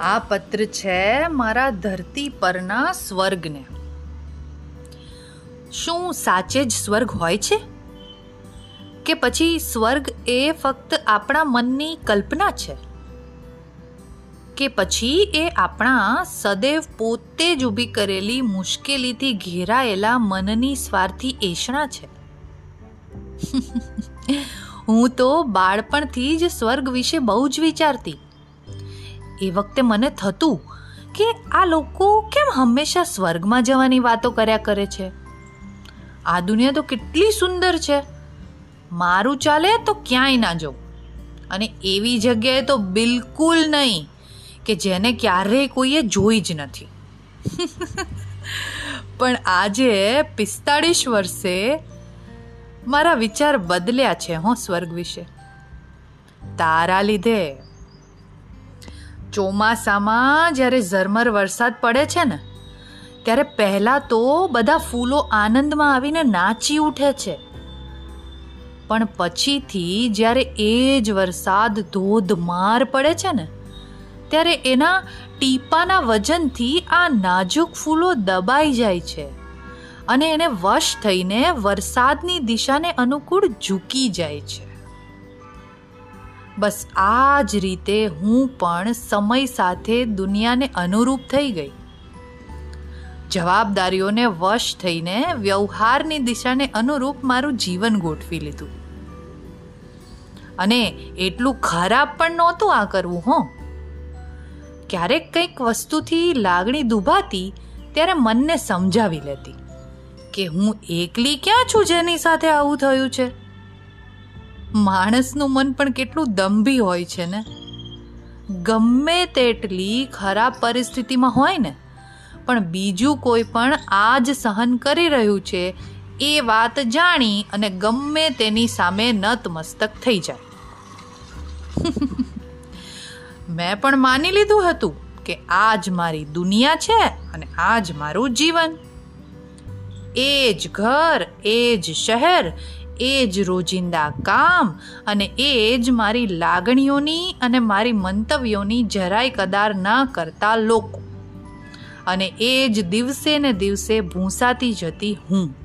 આ પત્ર છે મારા ધરતી પરના સ્વર્ગને. શું સાચે જ સ્વર્ગ હોય છે? કે પછી સ્વર્ગ એ ફક્ત આપણા મનની કલ્પના છે? કે પછી એ આપણા સદૈવ પોતે જ ઊભી કરેલી મુશ્કેલીથી ઘેરાયેલા મનની સ્વાર્થી એષણા છે? હું તો બાળપણથી જ સ્વર્ગ વિશે બહુ જ વિચારતી. એ વખતે મને થતું કે આ લોકો કેમ હંમેશા સ્વર્ગમાં જવાની વાતો કર્યા કરે છે? આ દુનિયા તો કેટલી સુંદર છે. મારું ચાલે તો ક્યાંય ના જવું. અને એવી જગ્યાએ તો બિલકુલ નહીં કે જેને ક્યારેય કોઈએ જોઈ જ નથી. પણ આજે પિસ્તાળીસ વર્ષે મારા વિચાર બદલ્યા છે હું સ્વર્ગ વિશે. તારા લીધે ચોમાસામાં જ્યારે ઝરમર વરસાદ પડે છે ને, ત્યારે પહેલાં તો બધા ફૂલો આનંદમાં આવીને નાચી ઉઠે છે. પણ પછીથી જ્યારે એ જ વરસાદ ધોધમાર પડે છે ને, ત્યારે એના ટીપાના વજનથી આ નાજુક ફૂલો દબાઈ જાય છે અને એને વશ થઈને વરસાદની દિશાને અનુકૂળ ઝૂકી જાય છે. બસ આ જ રીતે હું પણ સમય સાથે દુનિયાને અનુરૂપ થઈ ગઈ. જવાબદારીઓને વશ થઈને વ્યવહારની દિશાને અનુરૂપ મારું જીવન ગોઠવી લીધું. અને એટલું ખરાબ પણ નહોતું આ કરવું, હો. ક્યારેક કંઈક વસ્તુથી લાગણી દુભાતી ત્યારે મનને સમજાવી લેતી કે હું એકલી ક્યાં છું જેની સાથે આવું થયું છે? માણસનું મન પણ કેટલું દંભી હોય છે ને? ગમે તેટલી ખરાબ પરિસ્થિતિમાં હોય ને, પણ બીજું કોઈ પણ આ જ સહન કરી રહ્યું છે, એ વાત જાણી અને ગમે તેની સામે નતમસ્તક થઈ જાય. મેં પણ માની લીધું હતું કે આ જ મારી દુનિયા છે અને આ જ મારું જીવન. એ જ ઘર, એ જ શહેર એ જ રોજિંદા કામ અને એ જ મારી લાગણીઓની અને મારી મંતવ્યોની જરાય કદાર ના કરતા લોકો. અને એ જ દિવસે ને દિવસે ભૂંસાતી જતી હું.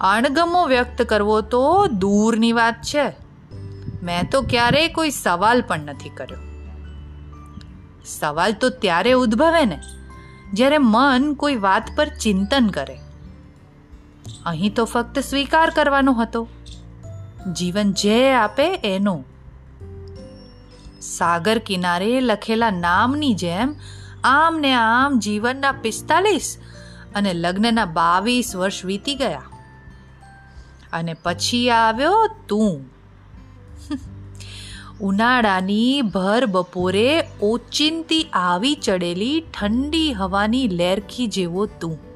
અણગમો વ્યક્ત કરવો તો દૂરની વાત છે. મેં તો ક્યારેય કોઈ સવાલ પણ નથી કર્યો. સવાલ તો ત્યારે ઉદ્ભવે ને, જ્યારે મન કોઈ વાત પર ચિંતન કરે. અહીં તો ફક્ત સ્વીકાર કરવાનો હતો. જીવન જે આપે એનો. સાગર કિનારે લખેલા નામની જેમ આમ ને આમ જીવનના પિસ્તાલીસ અને લગ્નના બાવીસ વર્ષ વીતી ગયા. અને પછી આવ્યો તું. ઉનાળાની ભર બપોરે ઓચિંતી આવી ચડેલી ઠંડી હવાની લેરખી જેવો તું.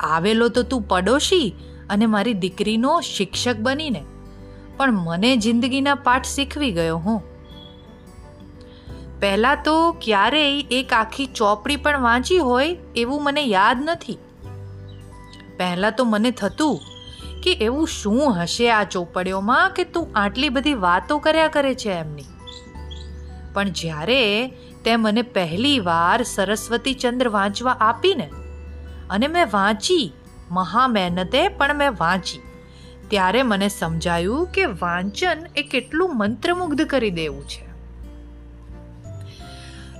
આવેલો તો તું પડોશી અને મારી દીકરીનો શિક્ષક બનીને. પણ મને જિંદગીના પાઠ શીખવી ગયો હું. પહેલાં તો ક્યારેય એક આખી ચોપડી પણ વાંચી હોય એવું મને યાદ નથી. પહેલાં તો મને થતું કે એવું શું હશે આ ચોપડીઓમાં કે તું આટલી બધી વાતો કર્યા કરે છે એમની. પણ જ્યારે તે મને પહેલી વાર સરસ્વતી ચંદ્ર વાંચવા આપીને અને મેં વાંચી. મહા મહેનતે પણ મેં વાંચી. ત્યારે મને સમજાયું કે વાંચન એ કેટલું મંત્રમુગ્ધ કરી દેવું છે.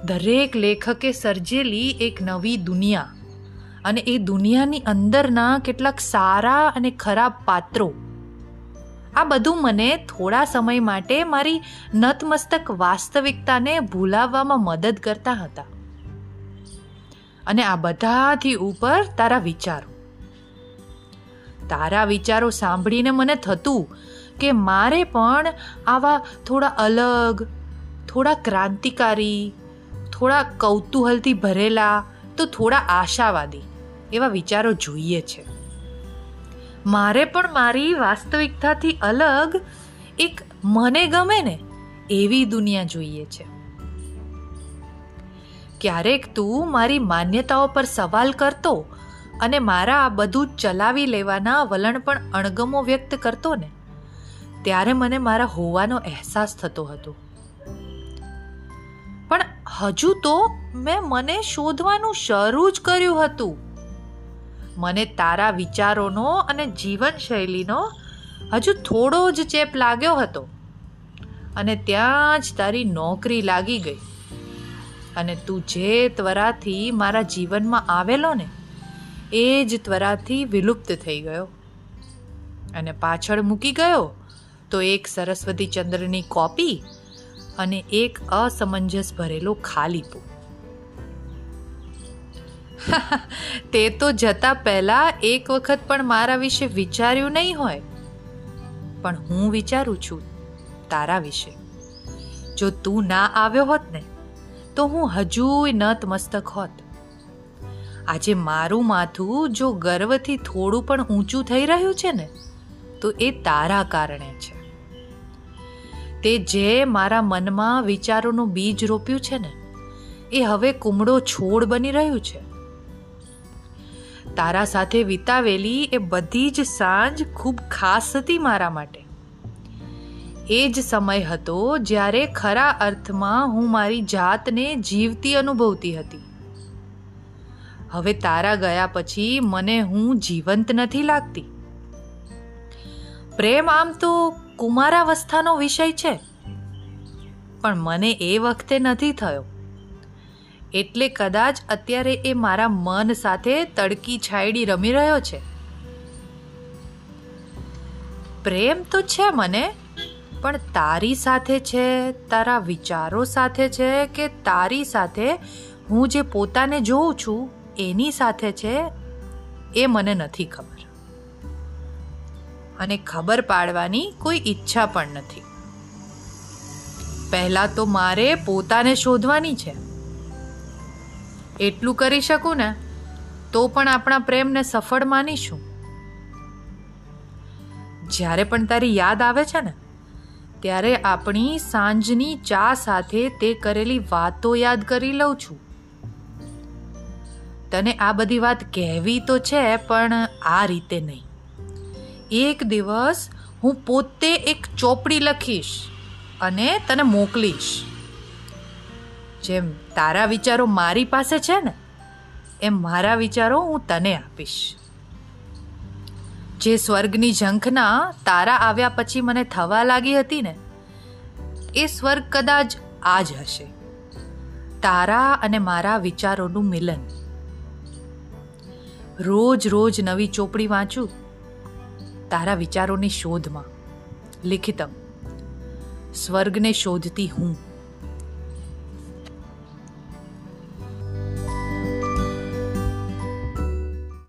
દરેક લેખકે સર્જેલી એક નવી દુનિયા અને એ દુનિયાની અંદરના કેટલાક સારા અને ખરાબ પાત્રો. આ બધું મને થોડા સમય માટે મારી નતમસ્તક વાસ્તવિકતાને ભૂલાવવામાં મદદ કરતા હતા. અને આ બધાથી ઉપર તારા વિચારો. તારા વિચારો સાંભળીને મને થતું કે મારે પણ આવા થોડા અલગ, થોડા ક્રાંતિકારી, થોડા કૌતૂહલથી ભરેલા, તો થોડા આશાવાદી એવા વિચારો જોઈએ છે. મારે પણ મારી વાસ્તવિકતાથી અલગ એક મને ગમે ને એવી દુનિયા જોઈએ છે. ક્યારેક તું મારી માન્યતાઓ પર સવાલ કરતો અને મારા બધું ચલાવી લેવાના વલણ પણ અણગમો વ્યક્ત કરતો ને, ત્યારે મને મારા હોવાનો અહેસાસ થતો હતો. પણ હજુ તો મેં મને શોધવાનું શરૂ જ કર્યું હતું. મને તારા વિચારોનો અને જીવનશૈલીનો હજુ થોડો જ ચેપ લાગ્યો હતો અને ત્યાં જ તારી નોકરી લાગી ગઈ. અને તું જે ત્વરાથી મારા જીવનમાં આવેલો ને, એ જ ત્વરાથી વિલુપ્ત થઈ ગયો. અને પાછળ મૂકી ગયો, તો એક સરસ્વતી ચંદ્રની કોપી અને એક અસમંજસ ભરેલો ખાલીપો તે તો જતા પહેલા એક વખત પણ મારા વિશે વિચાર્યું નહીં હોય. પણ હું વિચારું છું તારા વિશે. જો તું ના આવ્યો હોત ને તો હું હજુય નતમસ્તક હોત. આજે મારું માથું જો ગર્વથી થોડું પણ ઊંચું થઈ રહ્યું છે ને, તો એ તારા કારણે છે. તે જે મારા મનમાં વિચારોનું બીજ રોપ્યું છે ને, એ હવે કુમળો છોડ બની રહ્યું છે. તારા સાથે વિતાવેલી એ બધી જ સાંજ ખૂબ ખાસ હતી મારા માટે. એ જ સમય હતો જ્યારે ખરા અર્થમાં હું મારી જાતને જીવતી અનુભવતી હતી. હવે તારા ગયા પછી મને હું જીવંત નથી લાગતી. પ્રેમ આમ તો કુમારાવસ્થાનો વિષય છે. પણ મને એ વખતે નથી થયો. એટલે કદાચ અત્યારે એ મારા મન સાથે તડકી છાયડી રમી રહ્યો છે. પ્રેમ તો છે મને પણ તારી સાથે છે, તારા વિચારો સાથે છે કે તારી સાથે હું જે પોતાને જોઉં છું, એની સાથે છે, એ મને નથી ખબર. અને ખબર પાડવાની કોઈ ઈચ્છા પણ નથી. પહેલા તો મારે પોતાને શોધવાની છે. એટલું કરી શકું ને, તો પણ આપણા પ્રેમને સફળ માનીશું. જ્યારે પણ તારી યાદ આવે છે ને ત્યારે આપણી સાંજની ચા સાથે તે કરેલી વાતો યાદ કરી લઉં છું. તને આ બધી વાત કહેવી તો છે, પણ આ રીતે નહીં. એક દિવસ હું પોતે એક ચોપડી લખીશ અને તને મોકલીશ. જેમ તારા વિચારો મારી પાસે છે ને, એમ મારા વિચારો હું તને આપીશ. જે સ્વર્ગની ઝંખના તારા આવ્યા પછી મને થવા લાગી હતી ને, એ સ્વર્ગ કદાચ આ જ હશે. તારા અને મારા વિચારોનું મિલન. રોજ રોજ નવી ચોપડી વાંચું, તારા વિચારોની શોધમાં, લિખિતમ, સ્વર્ગને શોધતી હું.